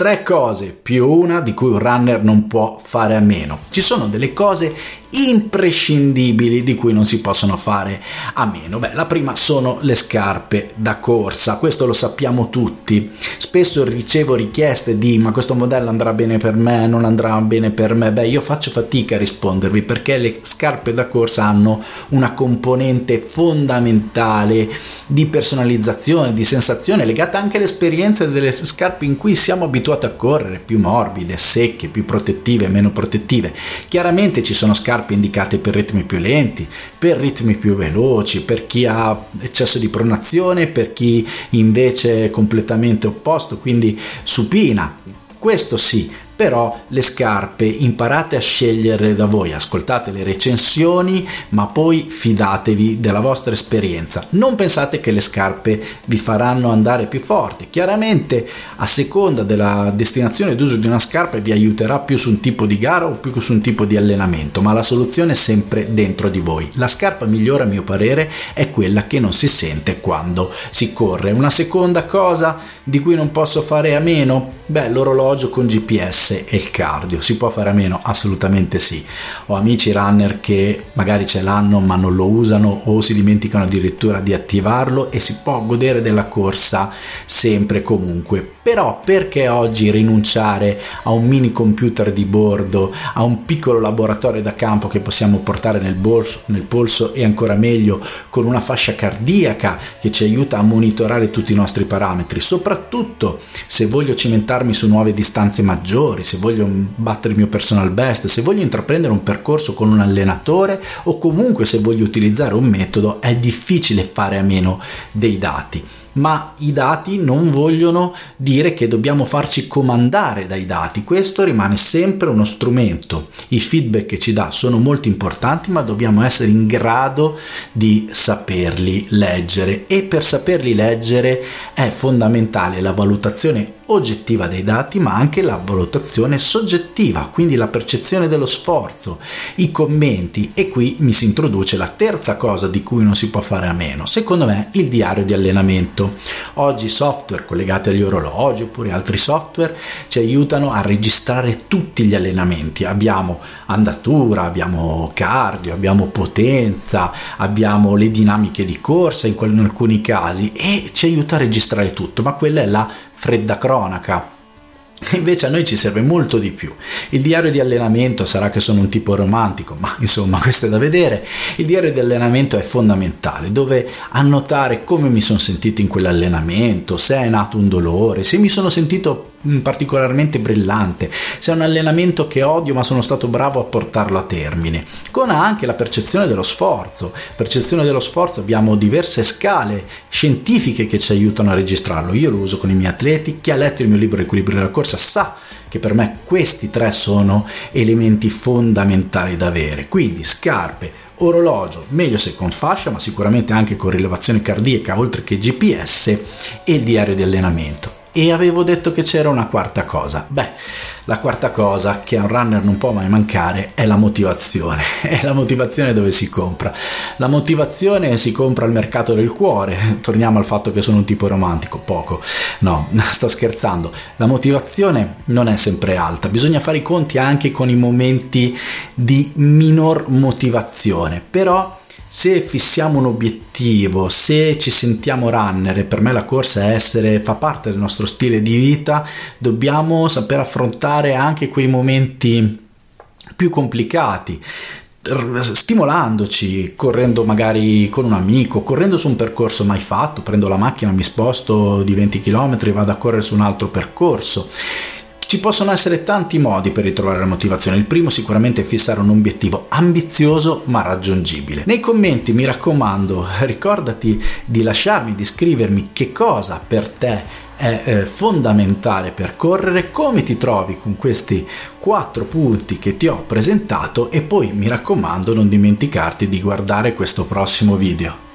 Tre cose più una di cui un runner non può fare a meno. Ci sono delle cose imprescindibili di cui non si possono fare a meno. Beh, la prima sono le scarpe da corsa, questo lo sappiamo tutti. Spesso ricevo richieste di ma questo modello andrà bene per me, non andrà bene per me. Beh, io faccio fatica a rispondervi perché le scarpe da corsa hanno una componente fondamentale di personalizzazione, di sensazione legata anche all'esperienza delle scarpe in cui siamo abituati a correre, più morbide, secche, più protettive, meno protettive. Chiaramente ci sono scarpe indicate per ritmi più lenti, per ritmi più veloci, per chi ha eccesso di pronazione, per chi invece è completamente opposto, quindi supina. Questo sì, però le scarpe imparate a scegliere da voi, ascoltate le recensioni, ma poi fidatevi della vostra esperienza. Non pensate che le scarpe vi faranno andare più forti. Chiaramente a seconda della destinazione d'uso di una scarpa vi aiuterà più su un tipo di gara o più su un tipo di allenamento, ma la soluzione è sempre dentro di voi. La scarpa migliore a mio parere è quella che non si sente quando si corre. Una seconda cosa di cui non posso fare a meno? Beh, l'orologio con GPS e il cardio. Si può fare a meno? Assolutamente sì. Ho amici runner che magari ce l'hanno ma non lo usano o si dimenticano addirittura di attivarlo e si può godere della corsa sempre e comunque però perché oggi rinunciare a un mini computer di bordo, a un piccolo laboratorio da campo che possiamo portare nel, bolso, nel polso e ancora meglio con una fascia cardiaca che ci aiuta a monitorare tutti i nostri parametri, soprattutto se voglio cimentarmi su nuove distanze maggiori, se voglio battere il mio personal best, se voglio intraprendere un percorso con un allenatore o comunque se voglio utilizzare un metodo, è difficile fare a meno dei dati. Ma i dati non vogliono dire che dobbiamo farci comandare dai dati, questo rimane sempre uno strumento. I feedback che ci dà sono molto importanti, ma dobbiamo essere in grado di saperli leggere. E per saperli leggere è fondamentale la valutazione oggettiva dei dati, ma anche la valutazione soggettiva, quindi la percezione dello sforzo, i commenti e qui mi si introduce la terza cosa di cui non si può fare a meno, secondo me il diario di allenamento. Oggi software collegati agli orologi oppure altri software ci aiutano a registrare tutti gli allenamenti. Abbiamo andatura, abbiamo cardio, abbiamo potenza, abbiamo le dinamiche di corsa in, alcuni casi e ci aiuta a registrare tutto, ma quella è la fredda cronaca. Invece a noi ci serve molto di più. Il diario di allenamento sarà che sono un tipo romantico, ma insomma questo è da vedere. Il diario di allenamento è fondamentale, dove annotare come mi sono sentito in quell'allenamento, se è nato un dolore, se mi sono sentito particolarmente brillante, se è un allenamento che odio ma sono stato bravo a portarlo a termine, con anche la percezione dello sforzo. Percezione dello sforzo abbiamo diverse scale scientifiche che ci aiutano a registrarlo. Io lo uso con i miei atleti, chi ha letto il mio libro Equilibrio della corsa sa che per me questi tre sono elementi fondamentali da avere. Quindi scarpe, orologio, meglio se con fascia, ma sicuramente anche con rilevazione cardiaca oltre che GPS e il diario di allenamento. E avevo detto che c'era una quarta cosa. Beh, la quarta cosa che a un runner non può mai mancare è la motivazione. È la motivazione dove si compra. La motivazione si compra al mercato del cuore. Torniamo al fatto che sono un tipo romantico, poco. No, sto scherzando. La motivazione non è sempre alta. Bisogna fare i conti anche con i momenti di minor motivazione. Però se fissiamo un obiettivo, se ci sentiamo runner e per me la corsa è essere, fa parte del nostro stile di vita, dobbiamo saper affrontare anche quei momenti più complicati stimolandoci, correndo magari con un amico, correndo su un percorso mai fatto, prendo la macchina, mi sposto di 20 km, vado a correre su un altro percorso ci possono essere tanti modi per ritrovare la motivazione. Il primo sicuramente è fissare un obiettivo ambizioso ma raggiungibile. Nei commenti mi raccomando, ricordati di lasciarmi, di scrivermi che cosa per te è eh, fondamentale per correre, come ti trovi con questi quattro punti che ti ho presentato e poi mi raccomando non dimenticarti di guardare questo prossimo video.